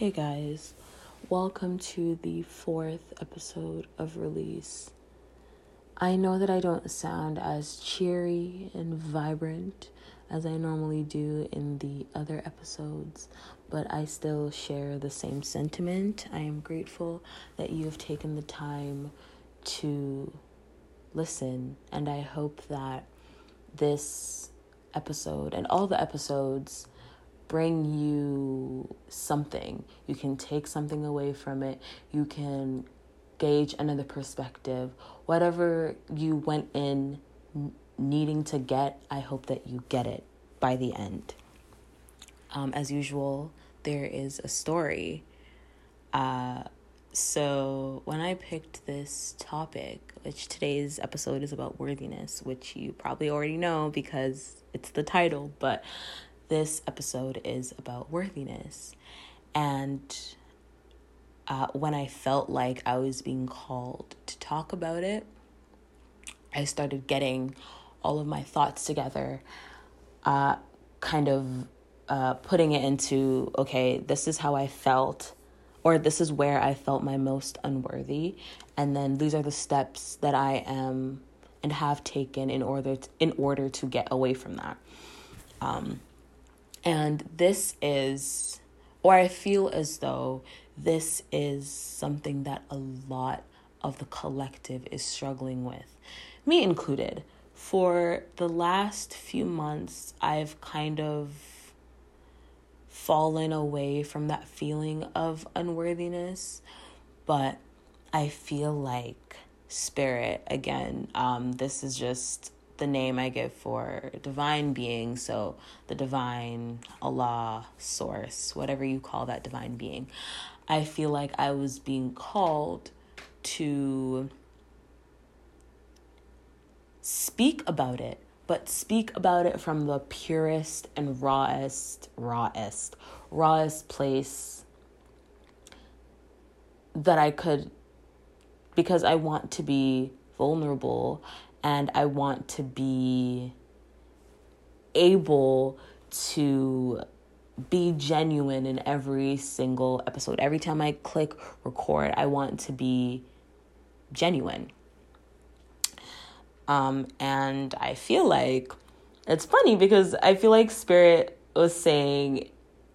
Hey guys, welcome to the fourth episode of Release. I know that I don't sound as cheery and vibrant as I normally do in the other episodes, but I still share the same sentiment. I am grateful that you have taken the time to listen, and I hope that this episode and all the episodes bring you something. You can take something away from it. You can gauge another perspective. Whatever you went in needing to get, I hope that you get it by the end. Um, as usual, there is a story. Uh, so, when I picked this topic, which today's episode is about worthiness, which you probably already know because it's the title, but this episode is about worthiness. And uh, when I felt like I was being called to talk about it, I started getting all of my thoughts together, uh, kind of uh, putting it into okay, this is how I felt, or this is where I felt my most unworthy, and then these are the steps that I am and have taken in order to, in order to get away from that. Um, and this is, or I feel as though this is something that a lot of the collective is struggling with, me included. For the last few months, I've kind of fallen away from that feeling of unworthiness, but I feel like spirit again. Um, this is just the name I give for divine being. So, the divine, Allah, source, whatever you call that divine being. I feel like I was being called to speak about it, but speak about it from the purest and rawest, rawest, rawest place that I could because I want to be vulnerable and I want to be able to be genuine in every single episode. Every time I click record, I want to be genuine. Um, and I feel like it's funny because I feel like Spirit was saying,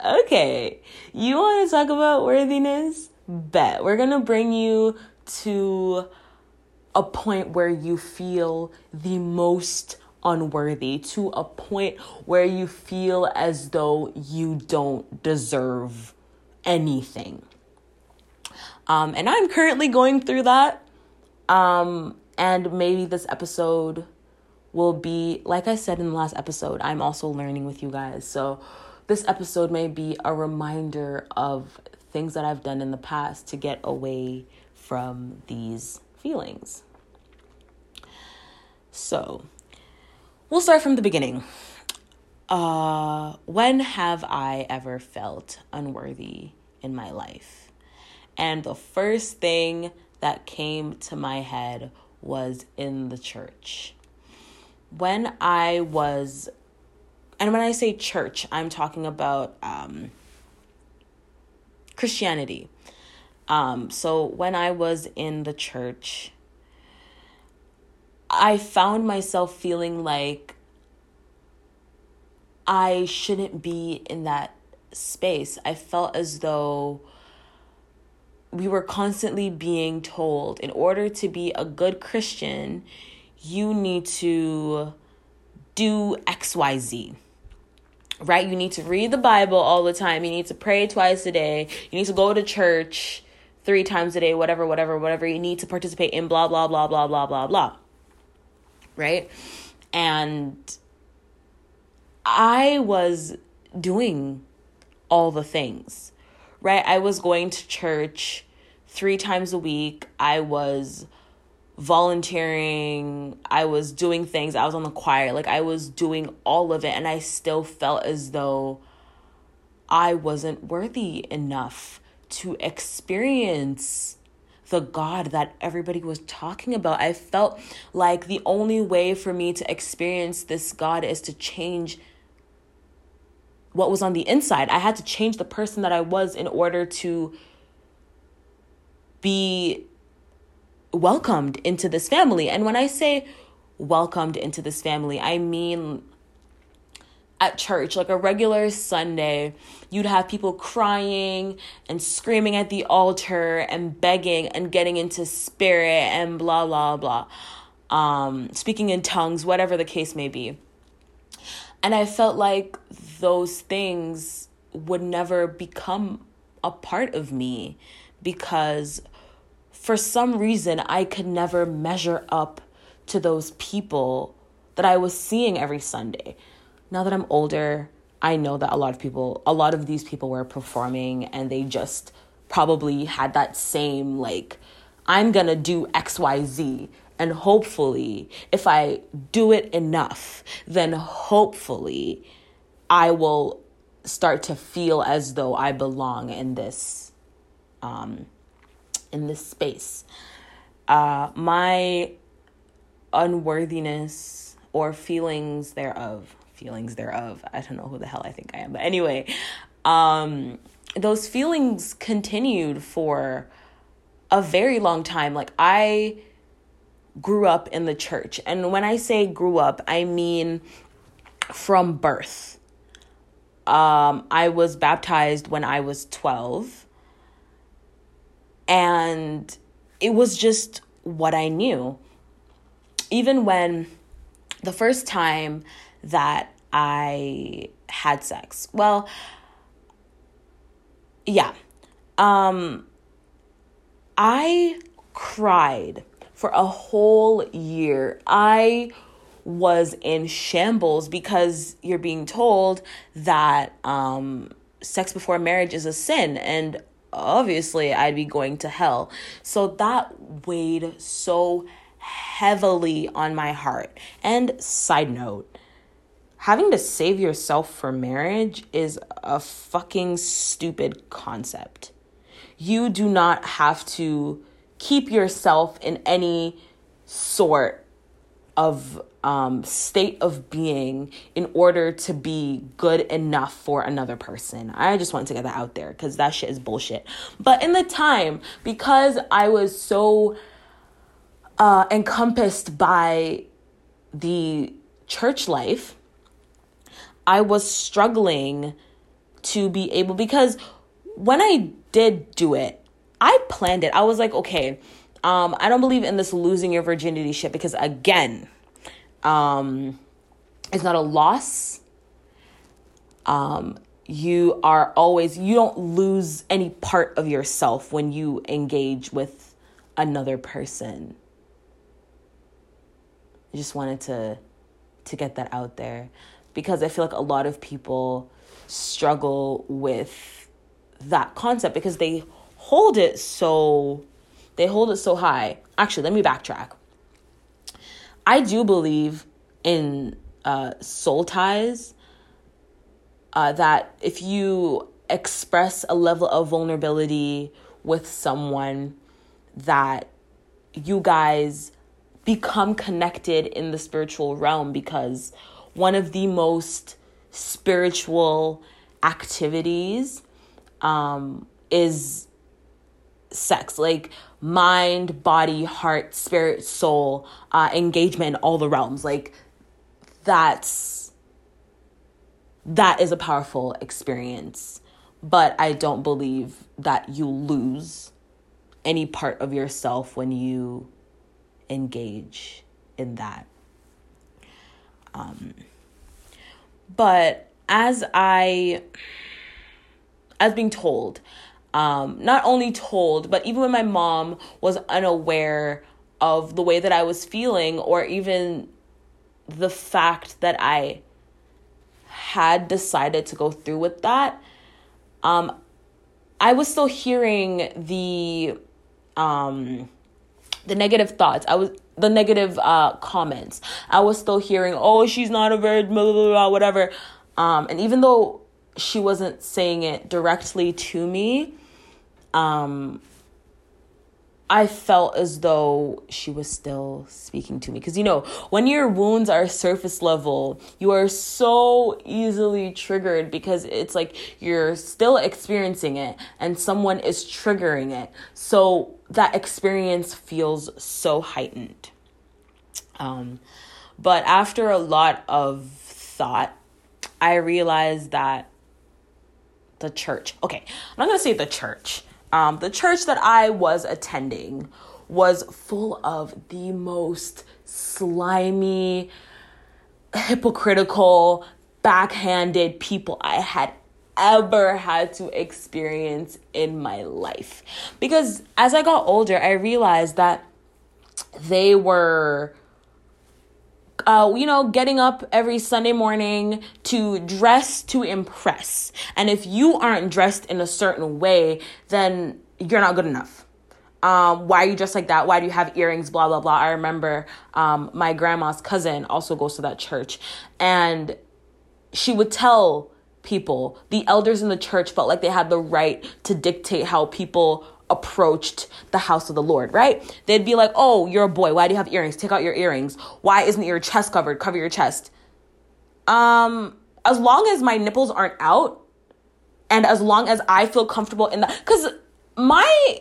okay, you want to talk about worthiness? Bet. We're going to bring you to a point where you feel the most unworthy, to a point where you feel as though you don't deserve anything. Um, and I'm currently going through that. Um, and maybe this episode will be, like I said in the last episode, I'm also learning with you guys. So this episode may be a reminder of things that I've done in the past to get away from these feelings. So, we'll start from the beginning. Uh, when have I ever felt unworthy in my life? And the first thing that came to my head was in the church. When I was, and when I say church, I'm talking about um, Christianity. Um, so when I was in the church, I found myself feeling like I shouldn't be in that space. I felt as though we were constantly being told in order to be a good Christian, you need to do XYZ right? You need to read the Bible all the time. You need to pray twice a day. You need to go to church three times a day, whatever, whatever, whatever. You need to participate in blah, blah, blah, blah, blah, blah, blah. Right? And I was doing all the things, right? I was going to church three times a week. I was volunteering, I was doing things, I was on the choir, like I was doing all of it, and I still felt as though I wasn't worthy enough to experience the God that everybody was talking about. I felt like the only way for me to experience this God is to change what was on the inside. I had to change the person that I was in order to be welcomed into this family. And when I say welcomed into this family, I mean at church, like a regular Sunday, you'd have people crying and screaming at the altar and begging and getting into spirit and blah, blah, blah. Um, speaking in tongues, whatever the case may be. And I felt like those things would never become a part of me because for some reason I could never measure up to those people that I was seeing every Sunday now that I'm older, I know that a lot of people, a lot of these people were performing and they just probably had that same, like, I'm gonna do XYZ. And hopefully, if I do it enough, then hopefully I will start to feel as though I belong in this um in this space. Uh my unworthiness or feelings thereof feelings thereof. I don't know who the hell I think I am. But anyway, um, those feelings continued for a very long time. Like I grew up in the church. And when I say grew up, I mean from birth. Um, I was baptized when I was 12. And it was just what I knew. Even when the first time that I had sex. Well, yeah. Um I cried for a whole year. I was in shambles because you're being told that um sex before marriage is a sin and obviously I'd be going to hell. So that weighed so heavily on my heart. And side note, having to save yourself for marriage is a fucking stupid concept. You do not have to keep yourself in any sort of um, state of being in order to be good enough for another person. I just wanted to get that out there because that shit is bullshit. But in the time, because I was so uh, encompassed by the church life, I was struggling to be able because when I did do it, I planned it. I was like, okay, um, I don't believe in this losing your virginity shit because again, um, it's not a loss. Um, you are always you don't lose any part of yourself when you engage with another person. Just wanted to to get that out there because I feel like a lot of people struggle with that concept because they hold it so they hold it so high. Actually, let me backtrack. I do believe in uh, soul ties. Uh, that if you express a level of vulnerability with someone, that you guys become connected in the spiritual realm because one of the most spiritual activities um, is sex like mind body heart spirit soul uh, engagement in all the realms. Like that's that is a powerful experience. But i don't believe that you lose any part of yourself when you engage in that. Um, but as I, as being told, um, not only told, but even when my mom was unaware of the way that I was feeling, or even the fact that I had decided to go through with that, um, I was still hearing the um, the negative thoughts. I was the negative uh, comments. I was still hearing, "Oh, she's not a virgin," blah, blah, blah, whatever. Um, and even though she wasn't saying it directly to me, um, I felt as though she was still speaking to me. Because, you know, when your wounds are surface level, you are so easily triggered because it's like you're still experiencing it and someone is triggering it. So that experience feels so heightened. Um, but after a lot of thought, I realized that the church, okay, I'm not going to say the church um, the church that I was attending was full of the most slimy, hypocritical, backhanded people I had ever had to experience in my life. Because as I got older, I realized that they were uh, you know, getting up every Sunday morning to dress to impress. And if you aren't dressed in a certain way, then you're not good enough. Um, why are you dressed like that? Why do you have earrings? Blah, blah, blah. I remember um, my grandma's cousin also goes to that church. And she would tell people, the elders in the church felt like they had the right to dictate how people approached the house of the Lord, right? They'd be like, oh, you're a boy. Why do you have earrings? Take out your earrings. Why isn't your chest covered? Cover your chest. Um, as long as my nipples aren't out and as long as I feel comfortable in that, because my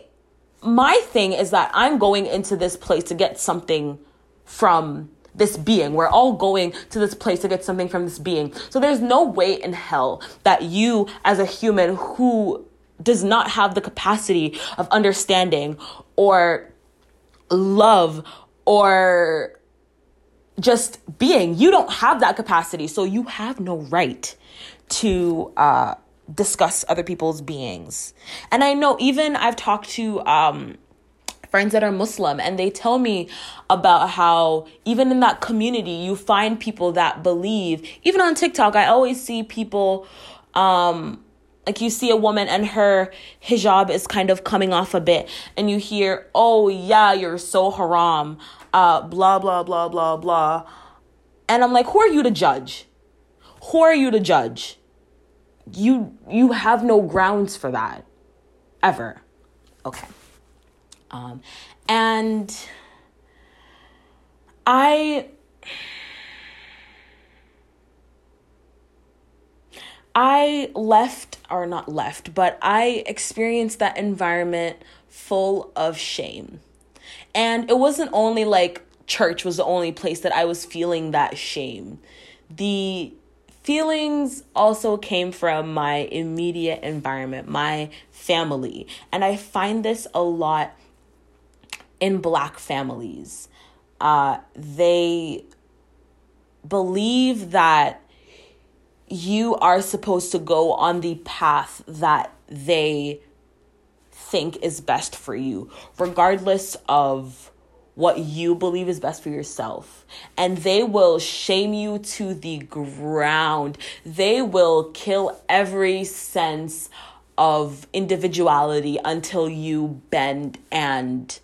my thing is that I'm going into this place to get something from this being. We're all going to this place to get something from this being. So there's no way in hell that you, as a human who does not have the capacity of understanding or love or just being. You don't have that capacity, so you have no right to uh, discuss other people's beings. And I know even I've talked to um, friends that are Muslim, and they tell me about how even in that community, you find people that believe. Even on TikTok, I always see people. Um, like you see a woman and her hijab is kind of coming off a bit and you hear oh yeah you're so haram uh blah blah blah blah blah. And i'm like who are you to judge? Who are you to judge? You you have no grounds for that ever. Okay. Um and i I left, or not left, but I experienced that environment full of shame. And it wasn't only like church was the only place that I was feeling that shame. The feelings also came from my immediate environment, my family. And I find this a lot in black families. Uh, they believe that you are supposed to go on the path that they think is best for you, regardless of what you believe is best for yourself. And they will shame you to the ground. They will kill every sense of individuality until you bend and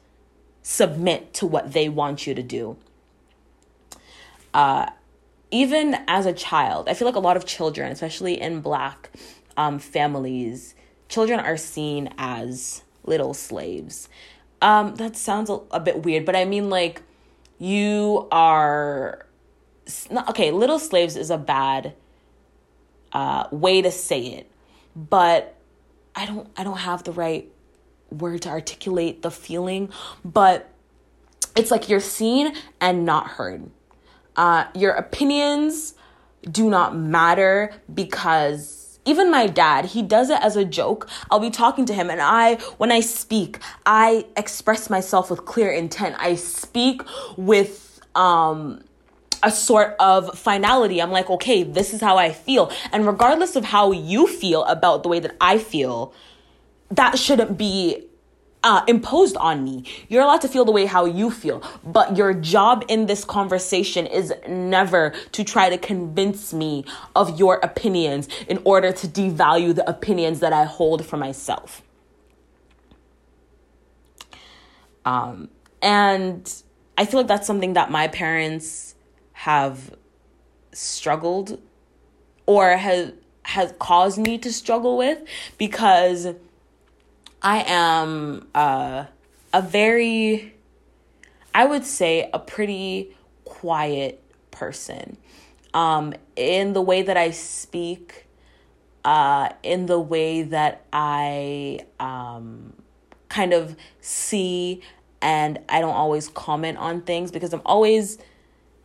submit to what they want you to do. Uh, even as a child, I feel like a lot of children, especially in black um, families, children are seen as little slaves. Um, that sounds a, a bit weird, but I mean, like, you are. Not, okay, little slaves is a bad uh, way to say it, but I don't I don't have the right word to articulate the feeling, but it's like you're seen and not heard. Uh, your opinions do not matter because even my dad, he does it as a joke. I'll be talking to him, and I, when I speak, I express myself with clear intent. I speak with, um, a sort of finality. I'm like, okay, this is how I feel. And regardless of how you feel about the way that I feel, that shouldn't be uh, imposed on me. You're allowed to feel the way how you feel, but your job in this conversation is never to try to convince me of your opinions in order to devalue the opinions that I hold for myself. Um, and I feel like that's something that my parents have struggled or has has caused me to struggle with because I am uh a very, I would say, a pretty quiet person. Um, in the way that I speak, uh, in the way that I um, kind of see, and I don't always comment on things because I'm always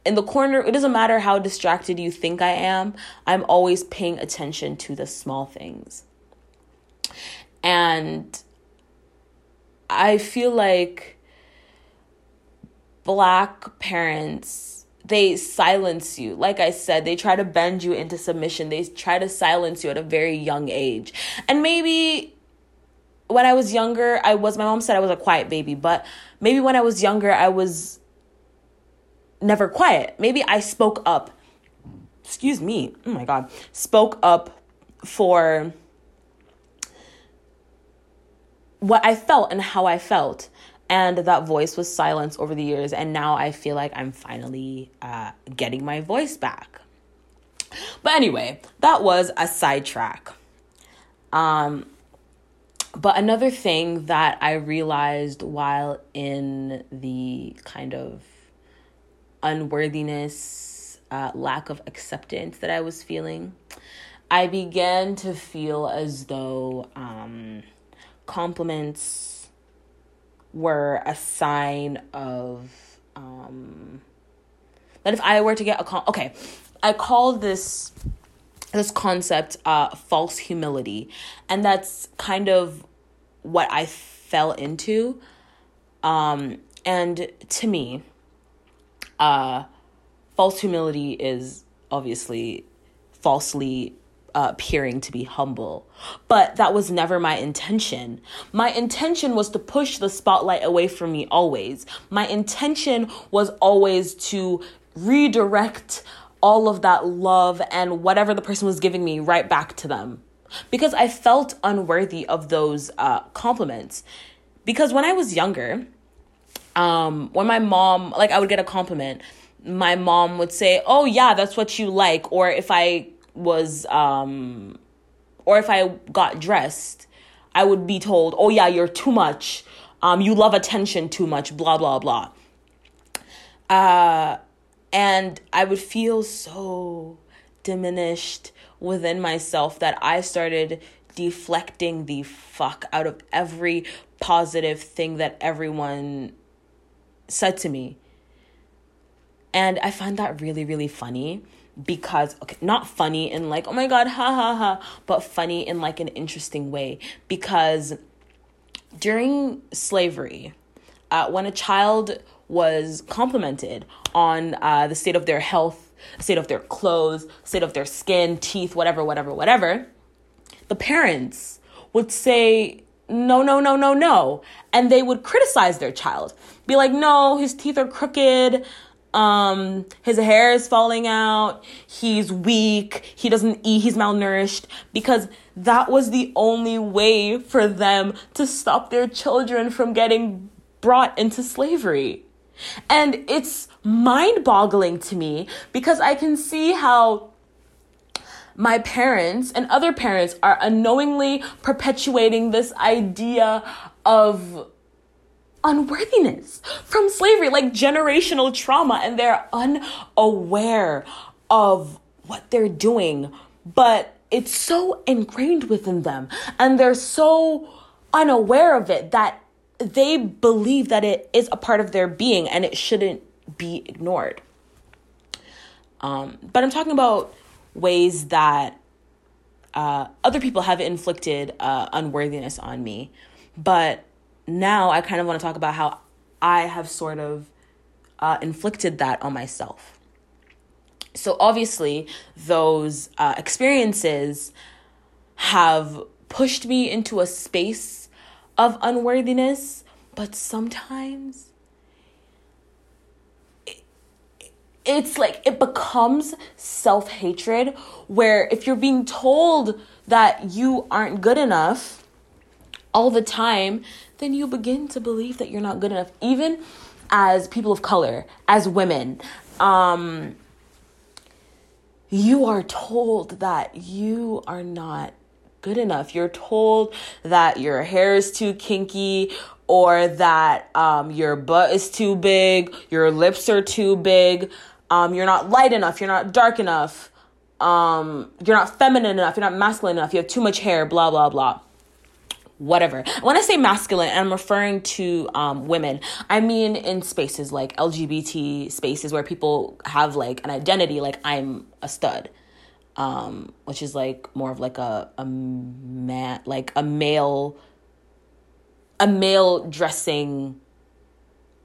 in the corner. It doesn't matter how distracted you think I am, I'm always paying attention to the small things. And I feel like black parents they silence you. Like I said, they try to bend you into submission. They try to silence you at a very young age. And maybe when I was younger, I was, my mom said I was a quiet baby, but maybe when I was younger, I was never quiet. Maybe I spoke up. Excuse me. Oh my God. Spoke up for what I felt and how I felt. And that voice was silenced over the years. And now i feel like i'm finally uh, getting my voice back. But anyway that was a sidetrack. Um but another thing that i realized while in the kind of unworthiness uh, lack of acceptance that i was feeling i began to feel as though um compliments were a sign of um that if I were to get a con okay, I call this this concept uh false humility and that's kind of what I fell into. Um and to me uh false humility is obviously falsely appearing to be humble. But that was never my intention. My intention was to push the spotlight away from me always. My intention was always to redirect all of that love and whatever the person was giving me right back to them. Because I felt unworthy of those uh, compliments. Because when I was younger, um, when my mom, like, I would get a compliment, my mom would say, Oh, yeah, that's what you like. Or if I was um or if I got dressed, I would be told, "Oh yeah, you're too much. Um you love attention too much, blah blah blah." Uh and I would feel so diminished within myself that I started deflecting the fuck out of every positive thing that everyone said to me. And I find that really, really funny because okay not funny in like oh my god ha ha ha but funny in like an interesting way. Because during slavery uh, when a child was complimented on uh, the state of their health state of their clothes state of their skin teeth whatever whatever whatever the parents would say no no no no no. And they would criticize their child. Be like no his teeth are crooked um his hair is falling out. He's weak. He doesn't eat. He's malnourished. Because that was the only way for them to stop their children from getting brought into slavery. And it's mind-boggling to me because i can see how my parents and other parents are unknowingly perpetuating this idea of unworthiness from slavery, like generational trauma, and they're unaware of what they're doing, but it's so ingrained within them, and they're so unaware of it that they believe that it is a part of their being and it shouldn't be ignored. Um, but I'm talking about ways that uh, other people have inflicted uh, unworthiness on me, but now I kind of want to talk about how I have sort of uh, inflicted that on myself. So, obviously, those uh, experiences have pushed me into a space of unworthiness, but sometimes it's like it becomes self hatred where if you're being told that you aren't good enough all the time, then you begin to believe that you're not good enough. Even as people of color, as women, um, you are told that you are not good enough. You're told that your hair is too kinky or that um, your butt is too big, your lips are too big, um, you're not light enough, you're not dark enough, um, you're not feminine enough, you're not masculine enough, you have too much hair, blah, blah, blah. Whatever. When I say masculine, I'm referring to um, women. I mean in spaces like LGBT spaces where people have like an identity, like I'm a stud, um, which is like more of like a a man, like a male a male dressing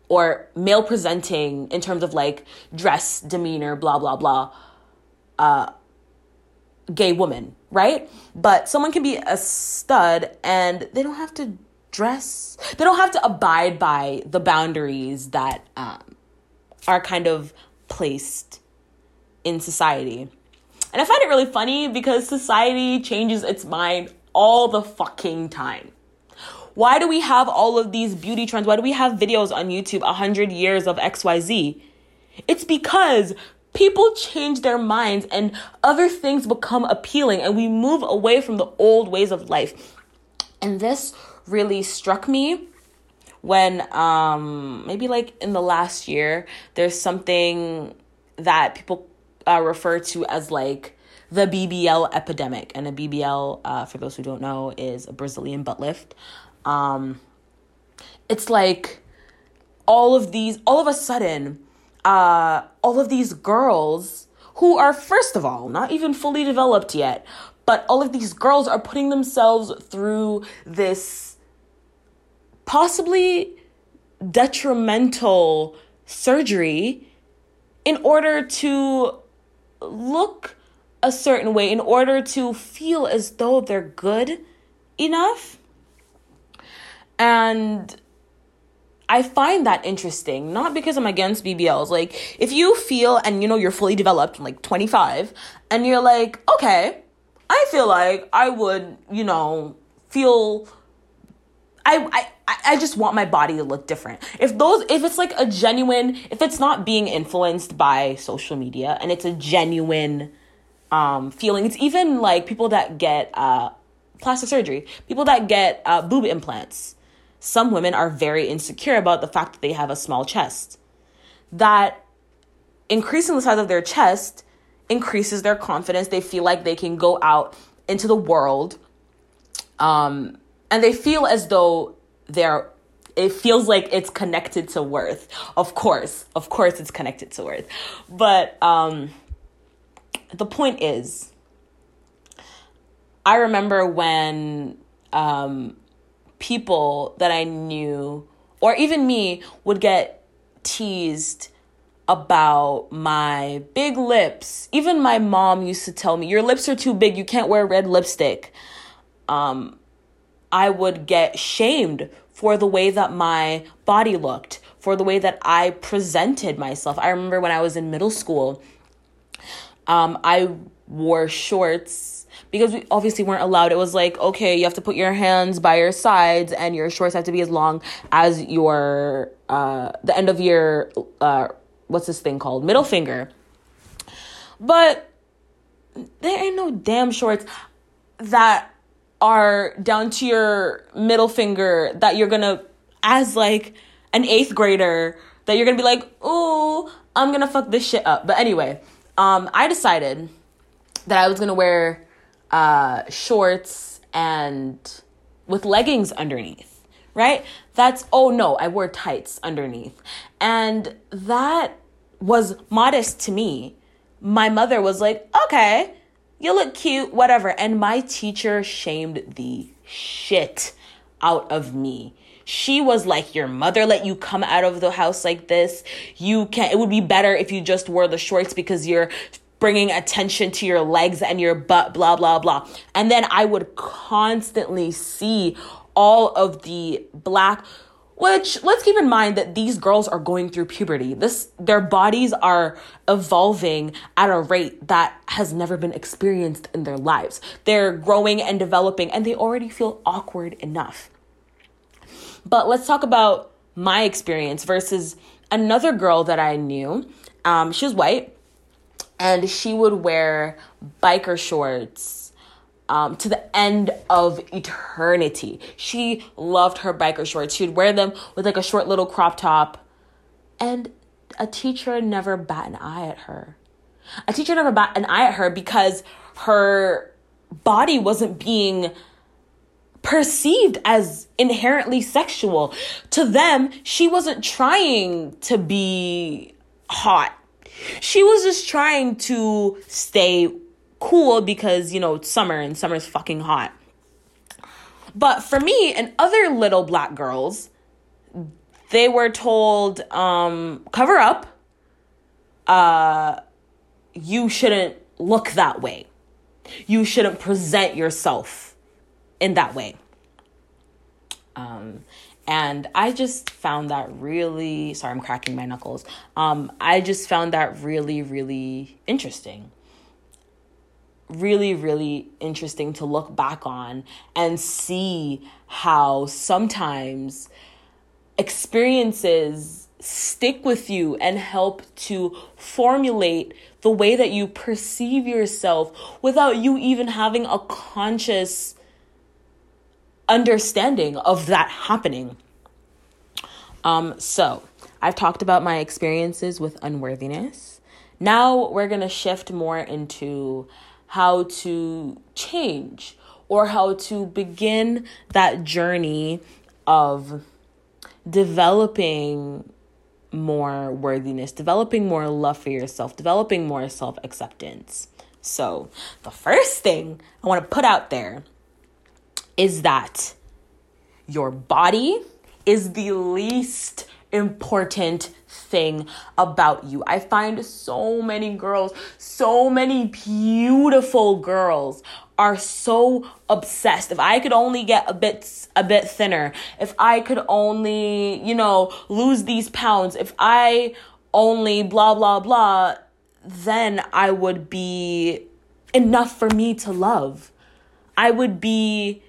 or male presenting in terms of like dress, demeanor, blah, blah, blah, uh, gay woman, right? But someone can be a stud and they don't have to dress, they don't have to abide by the boundaries that um, are kind of placed in society. And I find it really funny because society changes its mind all the fucking time. Why do we have all of these beauty trends? Why do we have videos on YouTube 100 years of XYZ? It's because people change their minds and other things become appealing and we move away from the old ways of life. And this really struck me when um maybe like in the last year there's something that people uh, refer to as like the BBL epidemic. And a BBL, uh, for those who don't know, is a Brazilian butt lift um it's like all of these all of a sudden uh all of these girls who are first of all not even fully developed yet but all of these girls are putting themselves through this possibly detrimental surgery in order to look a certain way in order to feel as though they're good enough. And I find that interesting, not because I'm against BBLs. Like, if you feel and you know you're fully developed, like 25, and you're like, okay, I feel like I would, you know, feel. I, I I just want my body to look different. If those if it's like a genuine if it's not being influenced by social media and it's a genuine um feeling, it's even like people that get uh plastic surgery, people that get uh boob implants some women are very insecure about the fact that they have a small chest. That increasing the size of their chest increases their confidence. They feel like they can go out into the world. Um, and they feel as though they're it feels like it's connected to worth. Of course, of course it's connected to worth. But um the point is I remember when um people that I knew, or even me, would get teased about my big lips. Even my mom used to tell me, Your lips are too big, you can't wear red lipstick. Um, I would get shamed for the way that my body looked, for the way that I presented myself. I remember when I was in middle school, um, I wore shorts because we obviously weren't allowed. It was like, okay, you have to put your hands by your sides and your shorts have to be as long as your uh the end of your uh what's this thing called? Middle finger. But there ain't no damn shorts that are down to your middle finger that you're gonna as like an eighth grader that you're gonna be like, oh, I'm gonna fuck this shit up. But anyway, um, I decided that I was gonna wear uh, shorts and with leggings underneath, right? That's, oh no, I wore tights underneath. And that was modest to me. My mother was like, okay, you look cute, whatever. And my teacher shamed the shit out of me. She was like, Your mother let you come out of the house like this. You can't, it would be better if you just wore the shorts because you're bringing attention to your legs and your butt, blah, blah, blah. And then I would constantly see all of the black, which let's keep in mind that these girls are going through puberty. This, their bodies are evolving at a rate that has never been experienced in their lives. They're growing and developing and they already feel awkward enough. But let's talk about my experience versus another girl that I knew. Um, she was white and she would wear biker shorts um, to the end of eternity. She loved her biker shorts. She'd wear them with like a short little crop top. And a teacher never bat an eye at her. A teacher never bat an eye at her because her body wasn't being perceived as inherently sexual. To them, she wasn't trying to be hot. She was just trying to stay cool because, you know, it's summer and summer's fucking hot. But for me and other little black girls, they were told, um, cover up. Uh, you shouldn't look that way. You shouldn't present yourself in that way. Um, and I just found that really, sorry, I'm cracking my knuckles. Um, I just found that really, really interesting. Really, really interesting to look back on and see how sometimes experiences stick with you and help to formulate the way that you perceive yourself without you even having a conscious understanding of that happening. Um, so, I've talked about my experiences with unworthiness. Now we're going to shift more into how to change or how to begin that journey of developing more worthiness, developing more love for yourself, developing more self acceptance. So, the first thing I want to put out there is that your body is the least important thing about you. I find so many girls, so many beautiful girls are so obsessed. If I could only get a bit a bit thinner, if I could only, you know, lose these pounds, if I only blah blah blah, then I would be enough for me to love. I would be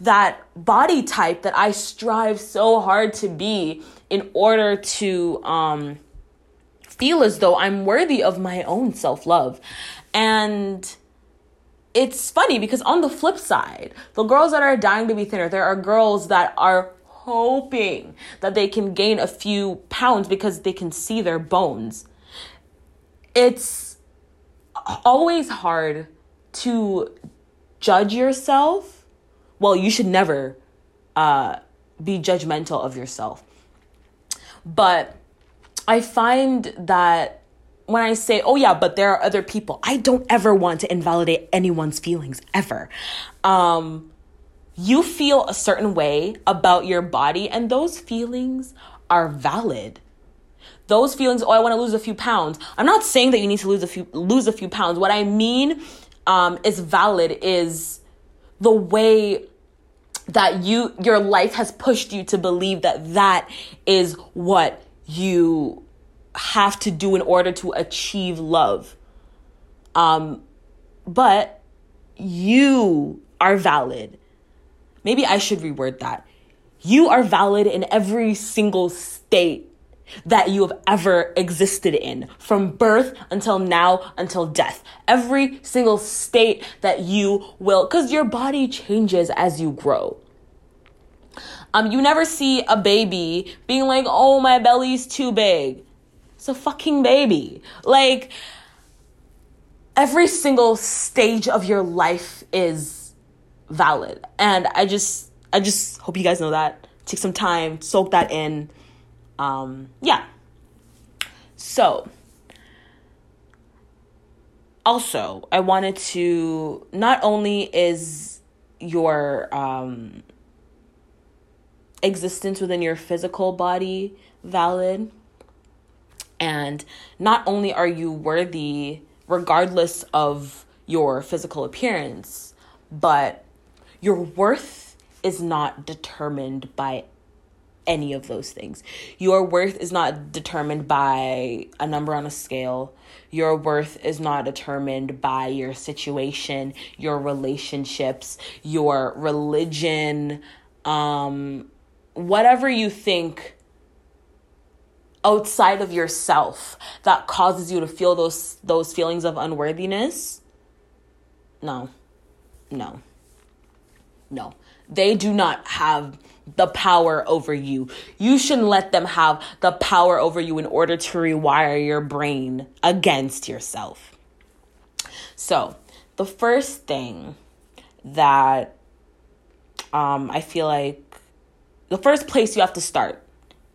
that body type that I strive so hard to be in order to um, feel as though I'm worthy of my own self love. And it's funny because on the flip side, the girls that are dying to be thinner, there are girls that are hoping that they can gain a few pounds because they can see their bones. It's always hard to judge yourself well, you should never uh, be judgmental of yourself. But I find that when I say, oh, yeah, but there are other people, I don't ever want to invalidate anyone's feelings, ever. Um, you feel a certain way about your body, and those feelings are valid. Those feelings, oh, I want to lose a few pounds. I'm not saying that you need to lose a few lose a few pounds. What I mean um, is valid is the way that you your life has pushed you to believe that that is what you have to do in order to achieve love. Um but you are valid. Maybe i should reword that. You are valid in every single state that you have ever existed in from birth until now until death. Every single state that you will because your body changes as you grow um you never see a baby being like oh my belly's too big. It's a fucking baby. Like every single stage of your life is valid. And i just i just hope you guys know that. Take some time soak that in. Um, yeah. So, also, I wanted to not only is your um, existence within your physical body valid, and not only are you worthy regardless of your physical appearance, but your worth is not determined by any of those things. Your worth is not determined by a number on a scale. Your worth is not determined by your situation, your relationships, your religion, um, whatever you think outside of yourself that causes you to feel those those feelings of unworthiness. No. no. No. They do not have the power over you. You shouldn't let them have the power over you in order to rewire your brain against yourself. So, the first thing that um, I feel like the first place you have to start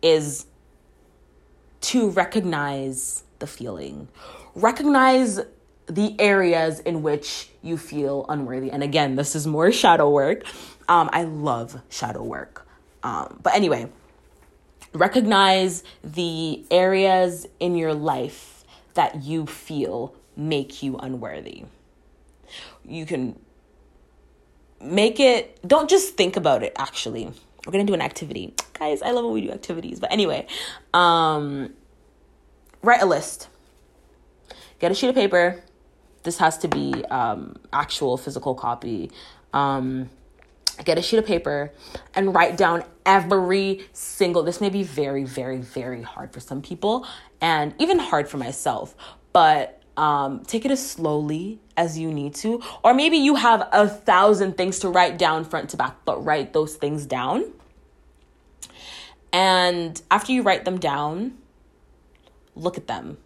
is to recognize the feeling. Recognize the areas in which you feel unworthy. And again, this is more shadow work. Um, I love shadow work. Um, but anyway, recognize the areas in your life that you feel make you unworthy. You can make it, don't just think about it, actually. We're to do an activity. Guys, I love when we do activities. But anyway, um, write a list. Get a sheet of paper. This has to be um, actual physical copy. Um, get a sheet of paper and write down every single this may be very very very hard for some people and even hard for myself but um, take it as slowly as you need to or maybe you have a thousand things to write down front to back but write those things down and after you write them down look at them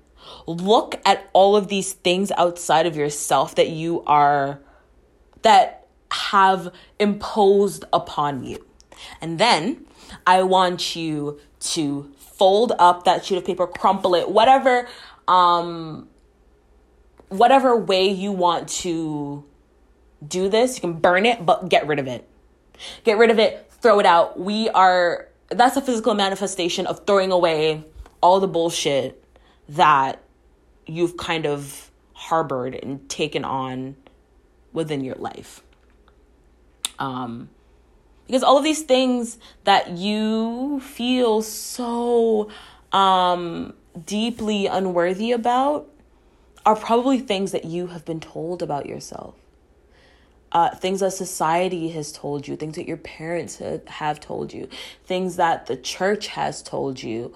look at all of these things outside of yourself that you are that have imposed upon you. And then I want you to fold up that sheet of paper, crumple it, whatever um whatever way you want to do this, you can burn it, but get rid of it. Get rid of it, throw it out. We are that's a physical manifestation of throwing away all the bullshit that you've kind of harbored and taken on within your life. Um, because all of these things that you feel so um, deeply unworthy about are probably things that you have been told about yourself. Uh, things that society has told you, things that your parents have told you, things that the church has told you,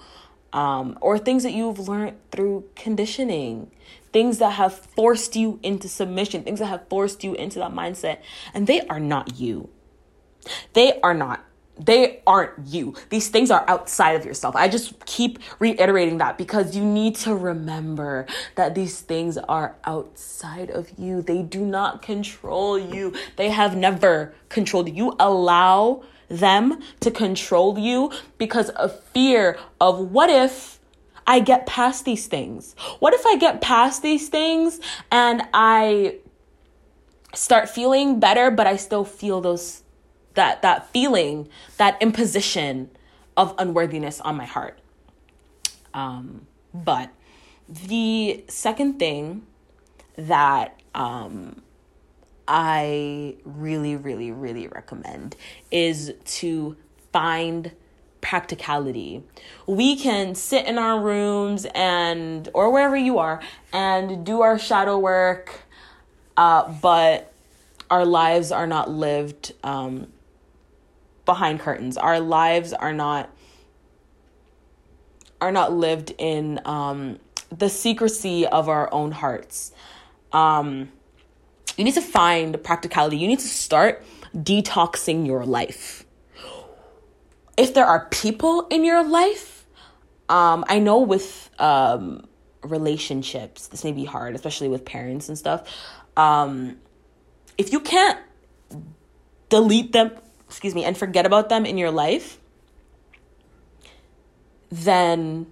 um, or things that you've learned through conditioning, things that have forced you into submission, things that have forced you into that mindset, and they are not you. They are not. They aren't you. These things are outside of yourself. I just keep reiterating that because you need to remember that these things are outside of you. They do not control you. They have never controlled you. You allow them to control you because of fear of what if I get past these things? What if I get past these things and I start feeling better, but I still feel those that that feeling, that imposition of unworthiness on my heart. Um, but the second thing that um, I really, really, really recommend is to find practicality. We can sit in our rooms and or wherever you are and do our shadow work, uh, but our lives are not lived um, behind curtains. Our lives are not are not lived in um, the secrecy of our own hearts. Um, you need to find practicality. You need to start detoxing your life. If there are people in your life, um, I know with um, relationships, this may be hard, especially with parents and stuff. Um, if you can't delete them, excuse me, and forget about them in your life, then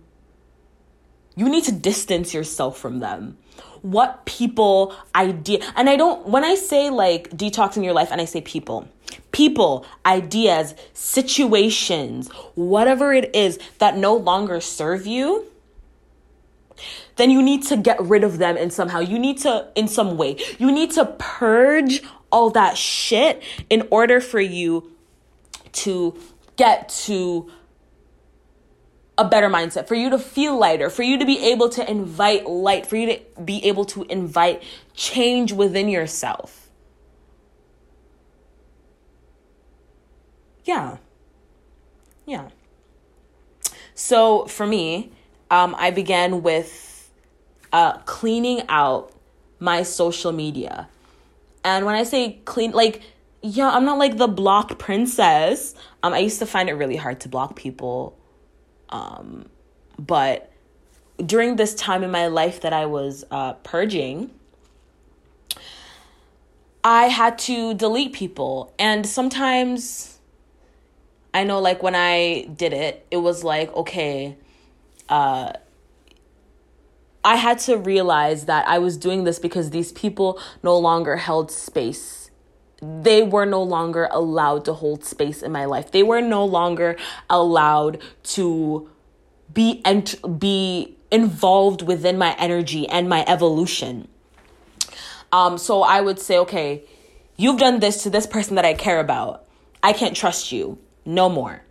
you need to distance yourself from them. What people idea and i don't when i say like detoxing your life and i say people people ideas situations whatever it is that no longer serve you then you need to get rid of them in somehow. You need to in some way you need to purge all that shit in order for you to get to a better mindset, for you to feel lighter, for you to be able to invite light, for you to be able to invite change within yourself. Yeah. Yeah. So for me, um, I began with uh, cleaning out my social media. And when I say clean, like, yeah, I'm not like the block princess. Um, I used to find it really hard to block people. Um, but during this time in my life that I was uh, purging, I had to delete people. And sometimes I know, like, when I did it, it was like, okay, uh, I had to realize that I was doing this because these people no longer held space. They were no longer allowed to hold space in my life. They were no longer allowed to be ent- be involved within my energy and my evolution. Um, so I would say, okay, you've done this to this person that I care about. I can't trust you. No more.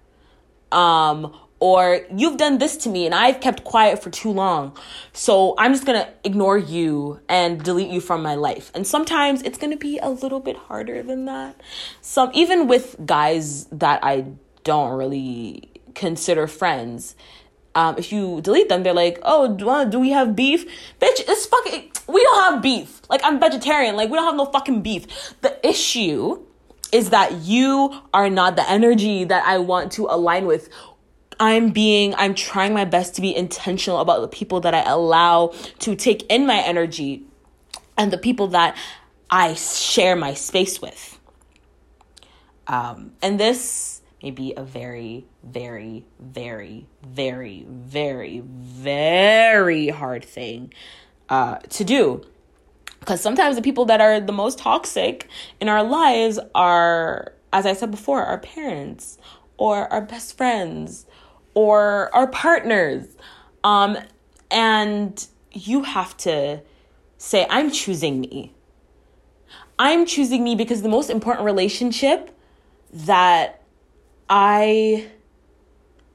Um, or you've done this to me and I've kept quiet for too long. So I'm just going to ignore you and delete you from my life. And sometimes it's going to be a little bit harder than that. Some even with guys that I don't really consider friends, um, if you delete them, they're like, "Oh, do, do we have beef, bitch? It's fucking. We don't have beef. Like I'm vegetarian. Like we don't have no fucking beef. The issue is that you are not the energy that I want to align with. I'm being, I'm trying my best to be intentional about the people that I allow to take in my energy and the people that I share my space with. Um, and this may be a very, very, very, very, very, very hard thing uh, to do. Because sometimes the people that are the most toxic in our lives are, as I said before, our parents or our best friends or our partners. Um, and you have to say, I'm choosing me. I'm choosing me because the most important relationship that I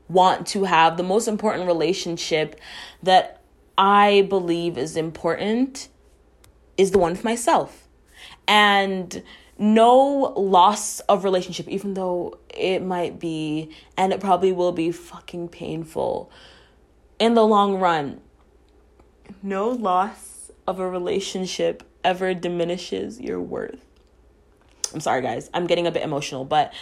want to have, the most important relationship that I believe is important is the one with myself. And no loss of relationship, even though it might be, and it probably will be fucking painful in the long run. No loss of a relationship ever diminishes your worth. I'm sorry, guys. I'm getting a bit emotional, but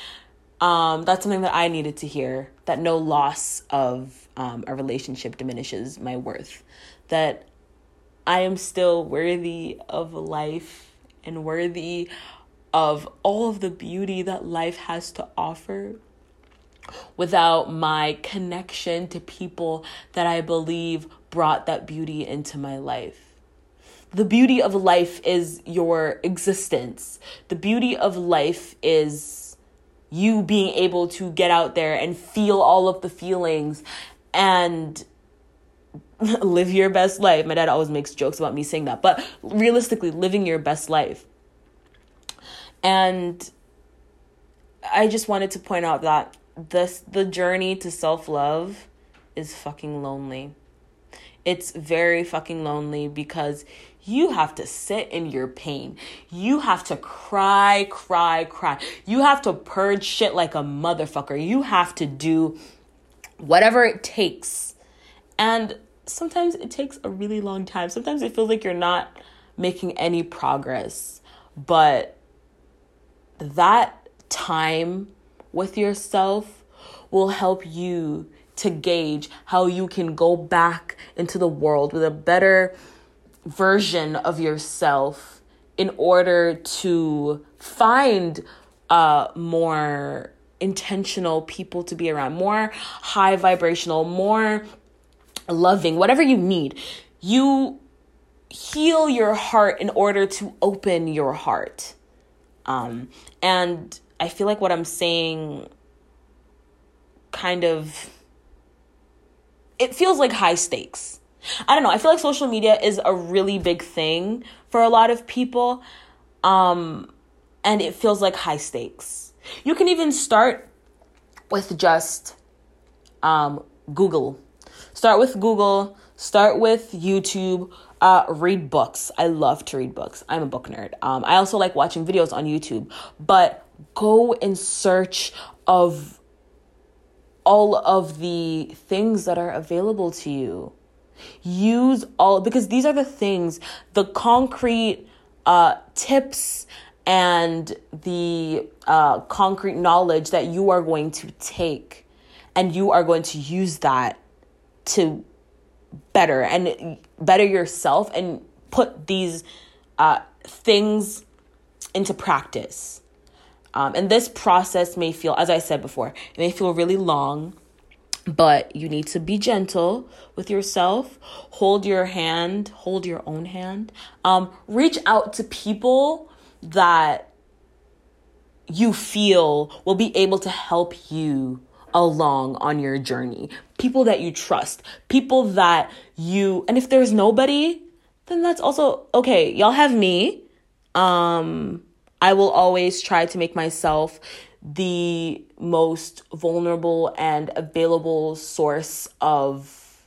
um, that's something that I needed to hear that no loss of um, a relationship diminishes my worth. That I am still worthy of life and worthy of all of the beauty that life has to offer without my connection to people that I believe brought that beauty into my life. The beauty of life is your existence. The beauty of life is you being able to get out there and feel all of the feelings and live your best life. My dad always makes jokes about me saying that, but realistically, living your best life. And I just wanted to point out that this the journey to self-love is fucking lonely. It's very fucking lonely because you have to sit in your pain. You have to cry, cry, cry. You have to purge shit like a motherfucker. You have to do whatever it takes. And sometimes it takes a really long time. Sometimes it feels like you're not making any progress. But that time with yourself will help you to gauge how you can go back into the world with a better version of yourself in order to find uh, more intentional people to be around, more high vibrational, more loving, whatever you need. You heal your heart in order to open your heart. Um, and I feel like what I'm saying kind of it feels like high stakes. I don't know. I feel like social media is a really big thing for a lot of people. Um, and it feels like high stakes. You can even start with just um, Google. Start with Google, start with YouTube, uh, read books. I love to read books. I'm a book nerd. Um, I also like watching videos on YouTube, but go in search of all of the things that are available to you. Use all because these are the things, the concrete uh, tips and the uh, concrete knowledge that you are going to take and you are going to use that to better and better yourself and put these uh, things into practice. Um, and this process may feel, as I said before, it may feel really long, but you need to be gentle with yourself. Hold your hand, hold your own hand. Um, reach out to people that you feel will be able to help you along on your journey. People that you trust, people that you, and if there's nobody, then that's also okay. Y'all have me. Um, I will always try to make myself the most vulnerable and available source of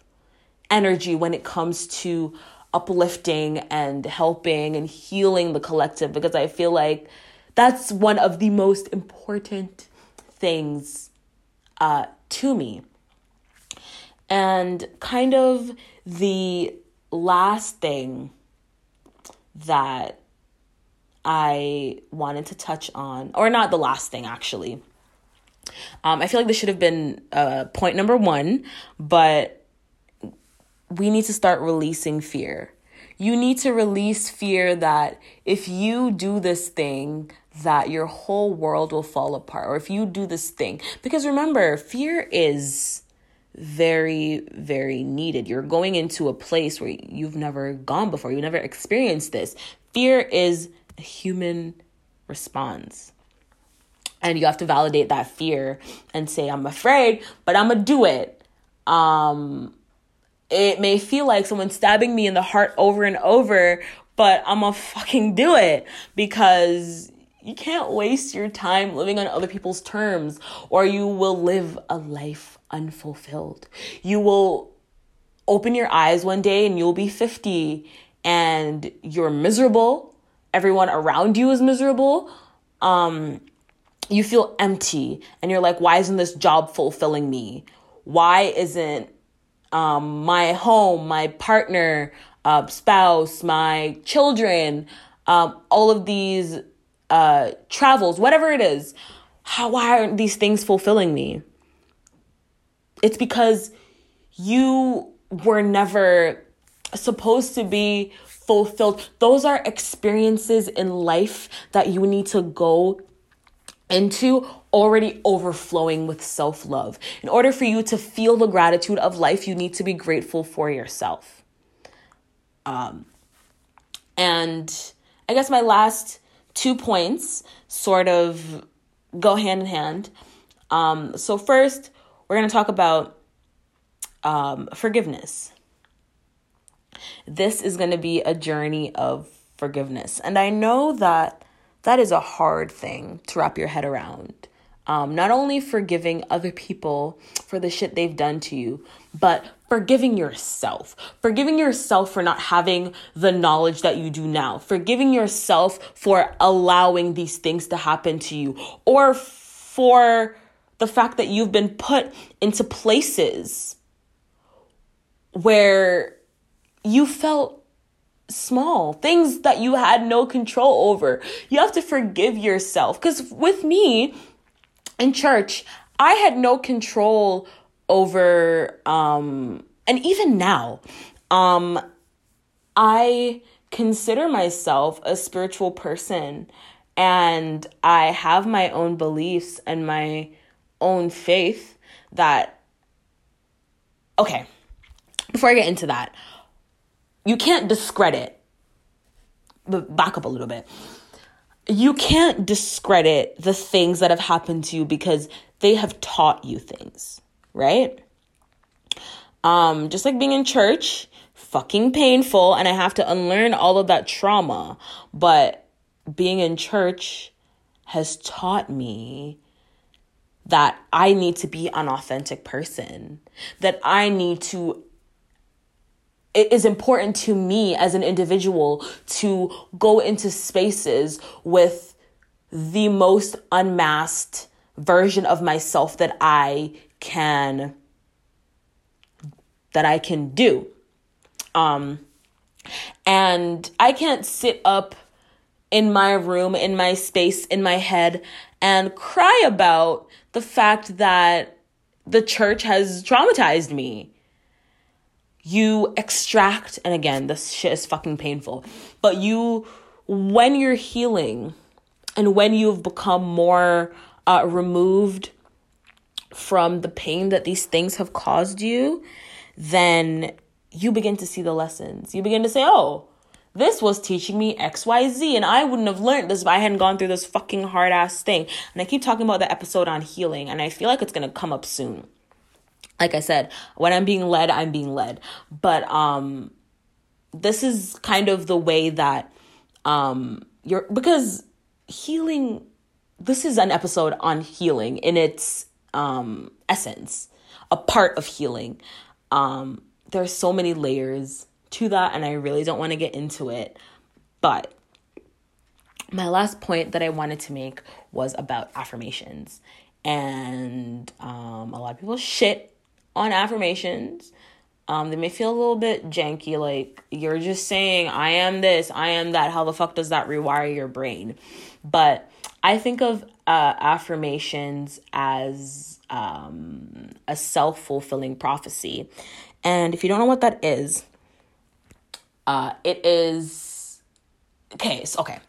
energy when it comes to uplifting and helping and healing the collective because I feel like that's one of the most important things uh, to me. And kind of the last thing that I wanted to touch on, or not the last thing actually. Um, I feel like this should have been uh, point number one, but we need to start releasing fear. You need to release fear that if you do this thing, that your whole world will fall apart, or if you do this thing. Because remember, fear is very, very needed. You're going into a place where you've never gone before, you've never experienced this. Fear is a human response. And you have to validate that fear and say, I'm afraid, but I'm gonna do it. Um, it may feel like someone stabbing me in the heart over and over, but I'm gonna fucking do it because you can't waste your time living on other people's terms or you will live a life unfulfilled. You will open your eyes one day and you'll be 50 and you're miserable everyone around you is miserable, um, you feel empty and you're like, why isn't this job fulfilling me? Why isn't um, my home, my partner, uh, spouse, my children, um, all of these uh, travels, whatever it is, how why aren't these things fulfilling me? It's because you were never supposed to be fulfilled. Those are experiences in life that you need to go into already overflowing with self love. In order for you to feel the gratitude of life, you need to be grateful for yourself. Um, and I guess my last two points sort of go hand in hand. Um, so, first, we're going to talk about um, forgiveness this is going to be a journey of forgiveness. And I know that that is a hard thing to wrap your head around. Um, not only forgiving other people for the shit they've done to you, but forgiving yourself. Forgiving yourself for not having the knowledge that you do now. Forgiving yourself for allowing these things to happen to you. Or for the fact that you've been put into places where you felt small, things that you had no control over. You have to forgive yourself. Because with me in church, I had no control over, um, and even now, um, I consider myself a spiritual person and I have my own beliefs and my own faith that, okay, before I get into that, you can't discredit, but back up a little bit. You can't discredit the things that have happened to you because they have taught you things, right? Um, just like being in church, fucking painful, and I have to unlearn all of that trauma. But being in church has taught me that I need to be an authentic person, that I need to it is important to me as an individual to go into spaces with the most unmasked version of myself that I can that I can do. Um and I can't sit up in my room, in my space, in my head, and cry about the fact that the church has traumatized me. You extract, and again, this shit is fucking painful, but you, when you're healing and when you've become more uh, removed from the pain that these things have caused you, then you begin to see the lessons. You begin to say, oh, this was teaching me XYZ, and I wouldn't have learned this if I hadn't gone through this fucking hard ass thing. And I keep talking about the episode on healing, and I feel like it's gonna come up soon. Like I said, when I'm being led, I'm being led. But um this is kind of the way that um you're because healing this is an episode on healing in its um essence, a part of healing. Um there are so many layers to that, and I really don't want to get into it. But my last point that I wanted to make was about affirmations. And um, a lot of people shit on affirmations. Um, they may feel a little bit janky, like you're just saying, I am this, I am that. How the fuck does that rewire your brain? But I think of uh, affirmations as um, a self fulfilling prophecy. And if you don't know what that is, uh, it is okay. So, okay.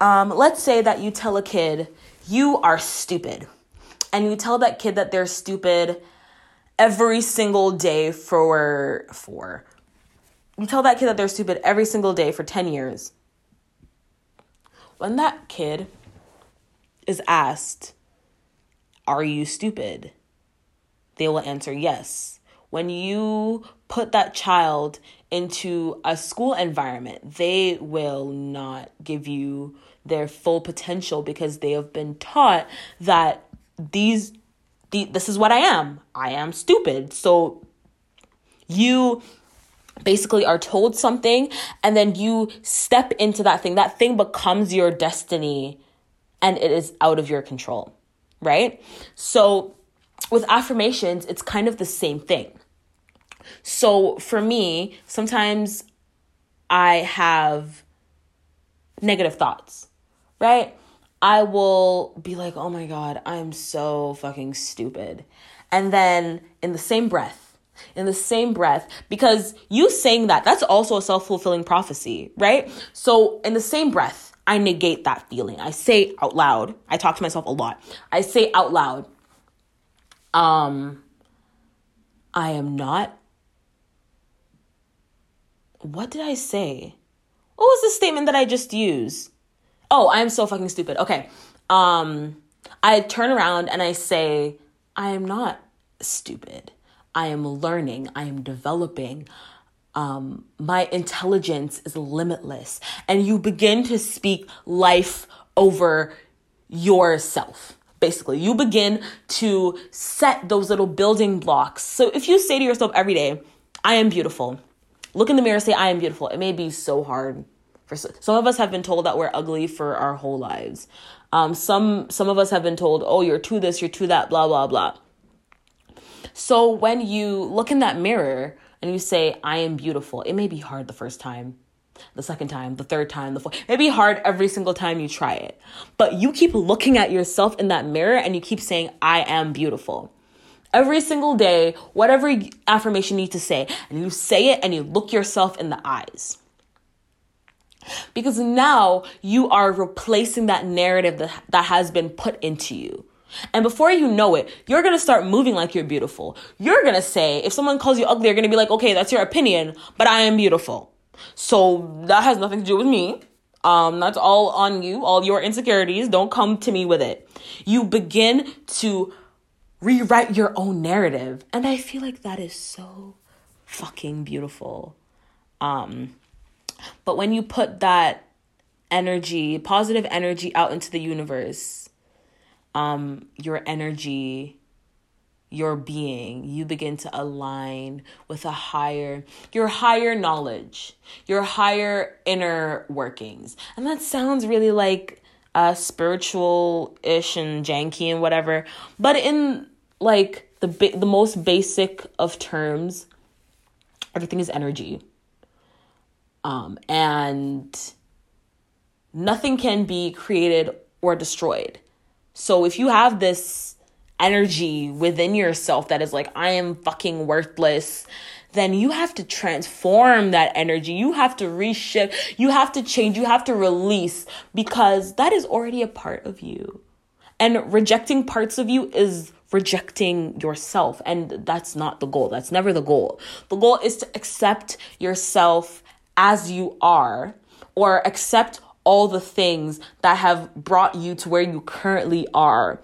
Um, let's say that you tell a kid you are stupid, and you tell that kid that they're stupid every single day for for you tell that kid that they're stupid every single day for 10 years. When that kid is asked, Are you stupid? They will answer yes. When you put that child into a school environment, they will not give you their full potential because they have been taught that these the, this is what I am. I am stupid. So you basically are told something and then you step into that thing. That thing becomes your destiny and it is out of your control, right? So with affirmations, it's kind of the same thing. So for me, sometimes I have negative thoughts, right? I will be like, oh my God, I'm so fucking stupid. And then in the same breath, in the same breath, because you saying that, that's also a self fulfilling prophecy, right? So in the same breath, I negate that feeling. I say out loud, I talk to myself a lot. I say out loud, um, I am not what did I say? What was the statement that I just used? Oh, I'm so fucking stupid. Okay. Um I turn around and I say, I am not stupid. I am learning. I am developing. Um, my intelligence is limitless. And you begin to speak life over yourself. Basically, you begin to set those little building blocks. So if you say to yourself every day, I am beautiful, look in the mirror say i am beautiful it may be so hard for some of us have been told that we're ugly for our whole lives um, some some of us have been told oh you're to this you're to that blah blah blah so when you look in that mirror and you say i am beautiful it may be hard the first time the second time, the third time, the fourth. It may be hard every single time you try it. But you keep looking at yourself in that mirror and you keep saying, I am beautiful every single day, whatever affirmation you need to say, and you say it and you look yourself in the eyes. Because now you are replacing that narrative that, that has been put into you. And before you know it, you're gonna start moving like you're beautiful. You're gonna say, if someone calls you ugly, you're gonna be like, okay, that's your opinion, but I am beautiful. So that has nothing to do with me. Um, that's all on you, all your insecurities. Don't come to me with it. You begin to rewrite your own narrative. And I feel like that is so fucking beautiful. Um but when you put that energy, positive energy out into the universe, um your energy your being you begin to align with a higher your higher knowledge your higher inner workings and that sounds really like uh, spiritual ish and janky and whatever. But in like the ba- the most basic of terms, everything is energy. Um, and nothing can be created or destroyed. So if you have this energy within yourself that is like, I am fucking worthless, then you have to transform that energy. You have to reshift. You have to change. You have to release because that is already a part of you. And rejecting parts of you is rejecting yourself. And that's not the goal. That's never the goal. The goal is to accept yourself as you are or accept all the things that have brought you to where you currently are.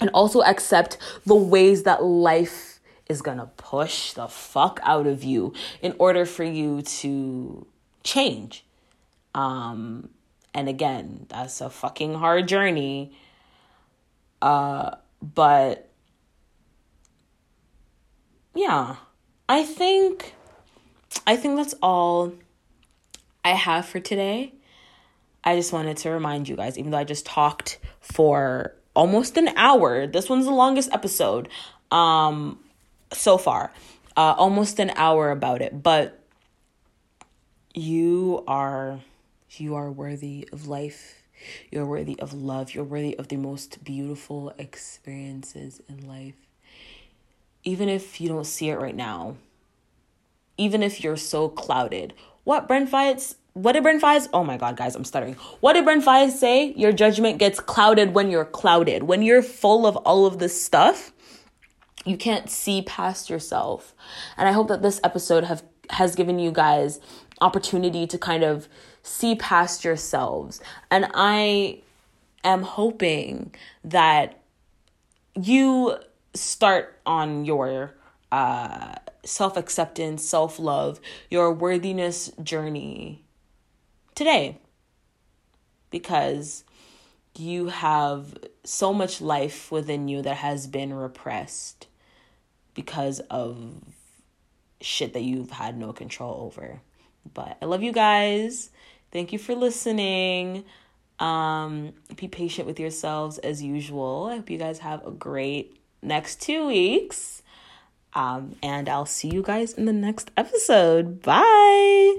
And also accept the ways that life is gonna push the fuck out of you in order for you to change. Um, and again, that's a fucking hard journey. Uh, but yeah, I think I think that's all I have for today. I just wanted to remind you guys, even though I just talked for almost an hour, this one's the longest episode um, so far, uh, almost an hour about it. But you are you are worthy of life. You're worthy of love. You're worthy of the most beautiful experiences in life. Even if you don't see it right now, even if you're so clouded. What Brent Faiyaz what did Brent Faiyaz? Oh my God, guys, I'm stuttering. What did Brent Faiyaz say? Your judgment gets clouded when you're clouded. When you're full of all of this stuff, you can't see past yourself. And I hope that this episode have has given you guys opportunity to kind of see past yourselves. And I am hoping that you start on your uh, self acceptance, self love, your worthiness journey today because you have so much life within you that has been repressed because of shit that you've had no control over. But I love you guys. Thank you for listening. Um, be patient with yourselves as usual. I hope you guys have a great next two weeks. Um, and I'll see you guys in the next episode. Bye.